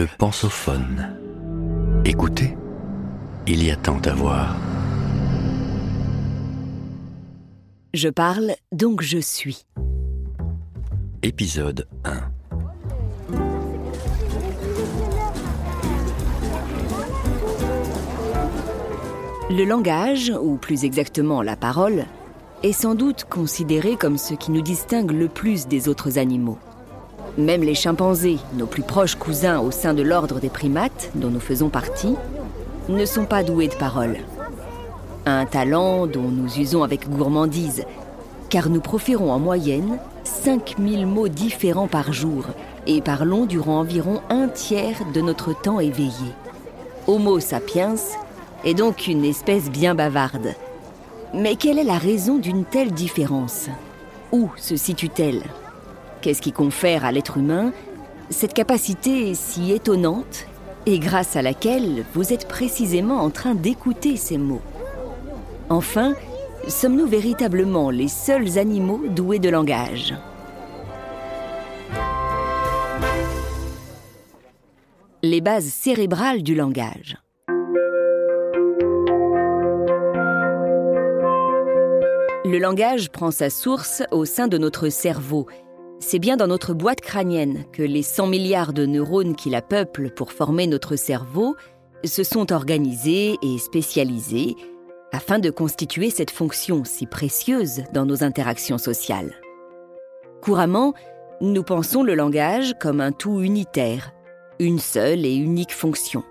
Le pensophone. Écoutez, il y a tant à voir. Je parle, donc je suis. Épisode 1. Le langage, ou plus exactement la parole, est sans doute considéré comme ce qui nous distingue le plus des autres animaux. Même les chimpanzés, nos plus proches cousins au sein de l'ordre des primates, dont nous faisons partie, ne sont pas doués de parole. Un talent dont nous usons avec gourmandise, car nous proférons en moyenne 5000 mots différents par jour et parlons durant environ un tiers de notre temps éveillé. Homo sapiens est donc une espèce bien bavarde. Mais quelle est la raison d'une telle différence? Où se situe-t-elle? Qu'est-ce qui confère à l'être humain cette capacité si étonnante et grâce à laquelle vous êtes précisément en train d'écouter ces mots? Enfin, sommes-nous véritablement les seuls animaux doués de langage? Les bases cérébrales du langage. Le langage prend sa source au sein de notre cerveau. C'est bien dans notre boîte crânienne que les 100 milliards de neurones qui la peuplent pour former notre cerveau se sont organisés et spécialisés afin de constituer cette fonction si précieuse dans nos interactions sociales. Couramment, nous pensons le langage comme un tout unitaire, une seule et unique fonction.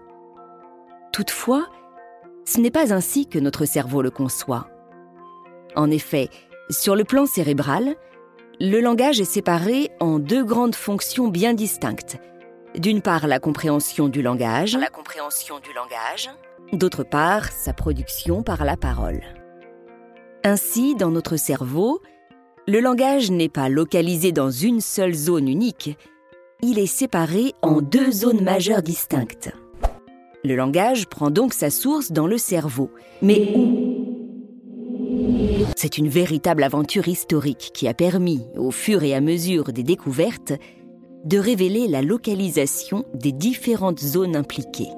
Toutefois, ce n'est pas ainsi que notre cerveau le conçoit. En effet, sur le plan cérébral, le langage est séparé en deux grandes fonctions bien distinctes. D'une part, la compréhension du langage, la compréhension du langage, d'autre part, sa production par la parole. Ainsi, dans notre cerveau, le langage n'est pas localisé dans une seule zone unique, il est séparé en deux zones majeures distinctes. Le langage prend donc sa source dans le cerveau. Mais où c'est une véritable aventure historique qui a permis, au fur et à mesure des découvertes, de révéler la localisation des différentes zones impliquées.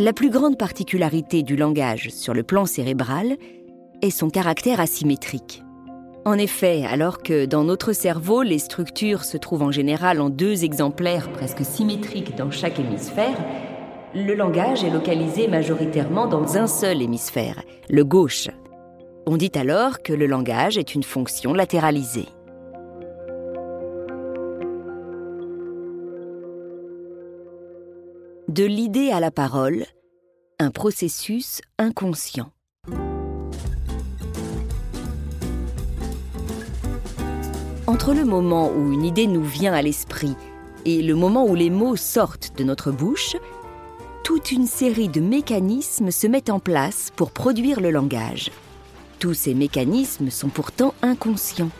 La plus grande particularité du langage sur le plan cérébral est son caractère asymétrique. En effet, alors que dans notre cerveau, les structures se trouvent en général en deux exemplaires presque symétriques dans chaque hémisphère, le langage est localisé majoritairement dans un seul hémisphère, le gauche, on dit alors que le langage est une fonction latéralisée. De l'idée à la parole, un processus inconscient. Entre le moment où une idée nous vient à l'esprit et le moment où les mots sortent de notre bouche, toute une série de mécanismes se mettent en place pour produire le langage. Tous ces mécanismes sont pourtant inconscients.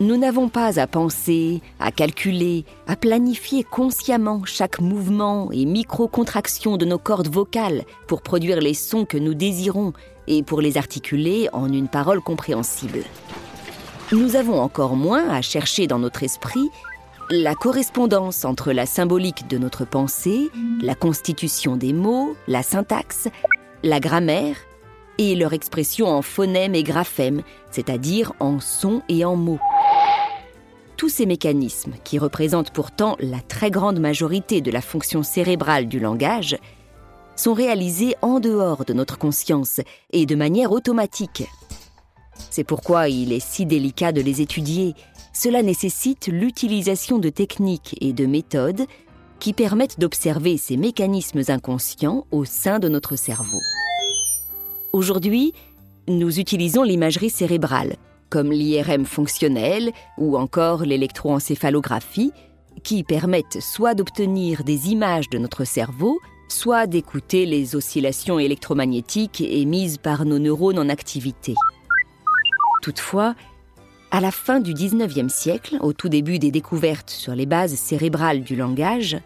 Nous n'avons pas à penser, à calculer, à planifier consciemment chaque mouvement et micro-contraction de nos cordes vocales pour produire les sons que nous désirons et pour les articuler en une parole compréhensible. Nous avons encore moins à chercher dans notre esprit la correspondance entre la symbolique de notre pensée, la constitution des mots, la syntaxe, la grammaire et leur expression en phonème et graphème, c'est-à-dire en sons et en mots. Tous ces mécanismes, qui représentent pourtant la très grande majorité de la fonction cérébrale du langage, sont réalisés en dehors de notre conscience et de manière automatique. C'est pourquoi il est si délicat de les étudier. Cela nécessite l'utilisation de techniques et de méthodes qui permettent d'observer ces mécanismes inconscients au sein de notre cerveau. Aujourd'hui, nous utilisons l'imagerie cérébrale, comme l'IRM fonctionnel ou encore l'électroencéphalographie, qui permettent soit d'obtenir des images de notre cerveau, soit d'écouter les oscillations électromagnétiques émises par nos neurones en activité. Toutefois, à la fin du 19e siècle, au tout début des découvertes sur les bases cérébrales du langage,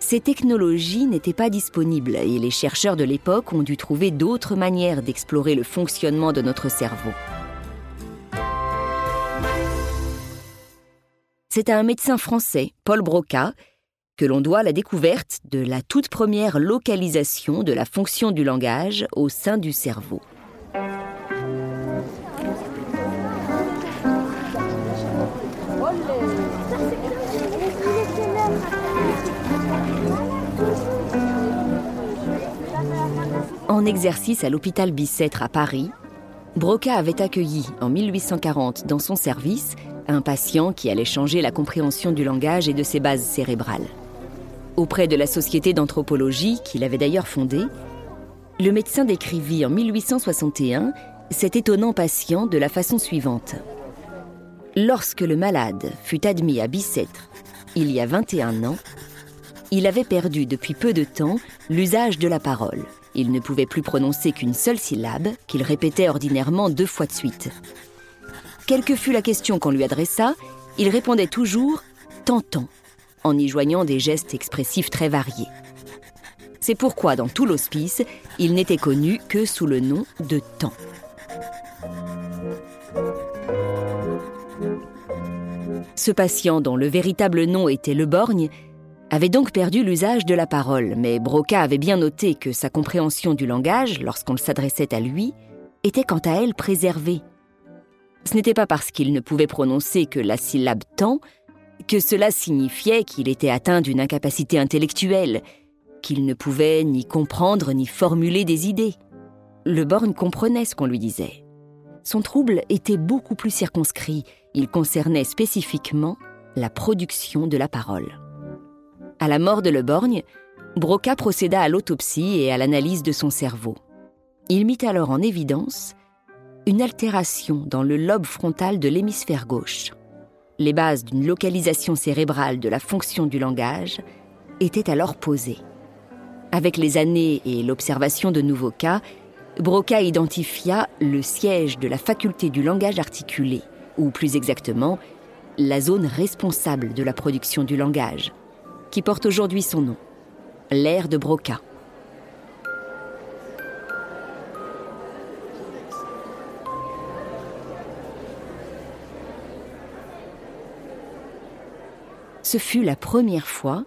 ces technologies n'étaient pas disponibles et les chercheurs de l'époque ont dû trouver d'autres manières d'explorer le fonctionnement de notre cerveau. C'est à un médecin français, Paul Broca, que l'on doit la découverte de la toute première localisation de la fonction du langage au sein du cerveau. En exercice à l'hôpital Bicêtre à Paris, Broca avait accueilli en 1840 dans son service un patient qui allait changer la compréhension du langage et de ses bases cérébrales. Auprès de la Société d'anthropologie, qu'il avait d'ailleurs fondée, le médecin décrivit en 1861 cet étonnant patient de la façon suivante. Lorsque le malade fut admis à Bicêtre, il y a 21 ans, il avait perdu depuis peu de temps l'usage de la parole. Il ne pouvait plus prononcer qu'une seule syllabe, qu'il répétait ordinairement deux fois de suite. Quelle que fût la question qu'on lui adressa, il répondait toujours tentant, en y joignant des gestes expressifs très variés. C'est pourquoi dans tout l'hospice, il n'était connu que sous le nom de temps. Ce patient, dont le véritable nom était Le Borgne, avait donc perdu l'usage de la parole, mais Broca avait bien noté que sa compréhension du langage, lorsqu'on s'adressait à lui, était quant à elle préservée. Ce n'était pas parce qu'il ne pouvait prononcer que la syllabe temps que cela signifiait qu'il était atteint d'une incapacité intellectuelle, qu'il ne pouvait ni comprendre ni formuler des idées. Le borgne comprenait ce qu'on lui disait. Son trouble était beaucoup plus circonscrit, il concernait spécifiquement la production de la parole. À la mort de Le Borgne, Broca procéda à l'autopsie et à l'analyse de son cerveau. Il mit alors en évidence une altération dans le lobe frontal de l'hémisphère gauche. Les bases d'une localisation cérébrale de la fonction du langage étaient alors posées. Avec les années et l'observation de nouveaux cas, Broca identifia le siège de la faculté du langage articulé, ou plus exactement, la zone responsable de la production du langage, qui porte aujourd'hui son nom, l'air de Broca. Ce fut la première fois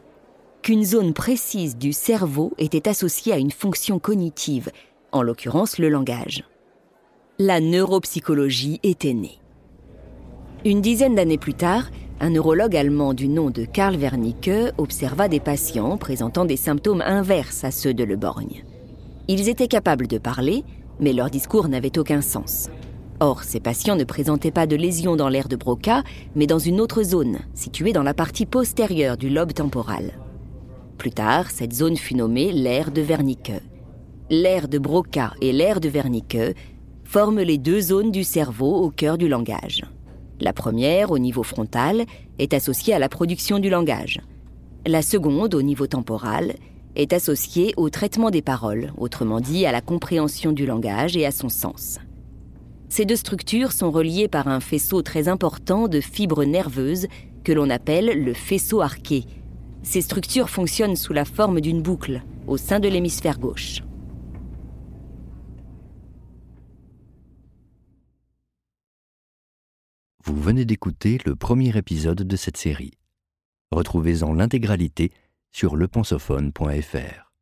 qu'une zone précise du cerveau était associée à une fonction cognitive, en l'occurrence le langage. La neuropsychologie était née. Une dizaine d'années plus tard, un neurologue allemand du nom de Karl Wernicke observa des patients présentant des symptômes inverses à ceux de Le Borgne. Ils étaient capables de parler, mais leur discours n'avait aucun sens. Or, ces patients ne présentaient pas de lésions dans l'air de Broca, mais dans une autre zone, située dans la partie postérieure du lobe temporal. Plus tard, cette zone fut nommée l'air de Wernicke. L'air de Broca et l'air de Wernicke forment les deux zones du cerveau au cœur du langage. La première, au niveau frontal, est associée à la production du langage. La seconde, au niveau temporal, est associée au traitement des paroles, autrement dit à la compréhension du langage et à son sens. Ces deux structures sont reliées par un faisceau très important de fibres nerveuses que l'on appelle le faisceau arqué. Ces structures fonctionnent sous la forme d'une boucle au sein de l'hémisphère gauche. Vous venez d'écouter le premier épisode de cette série. Retrouvez-en l'intégralité sur lepensophone.fr.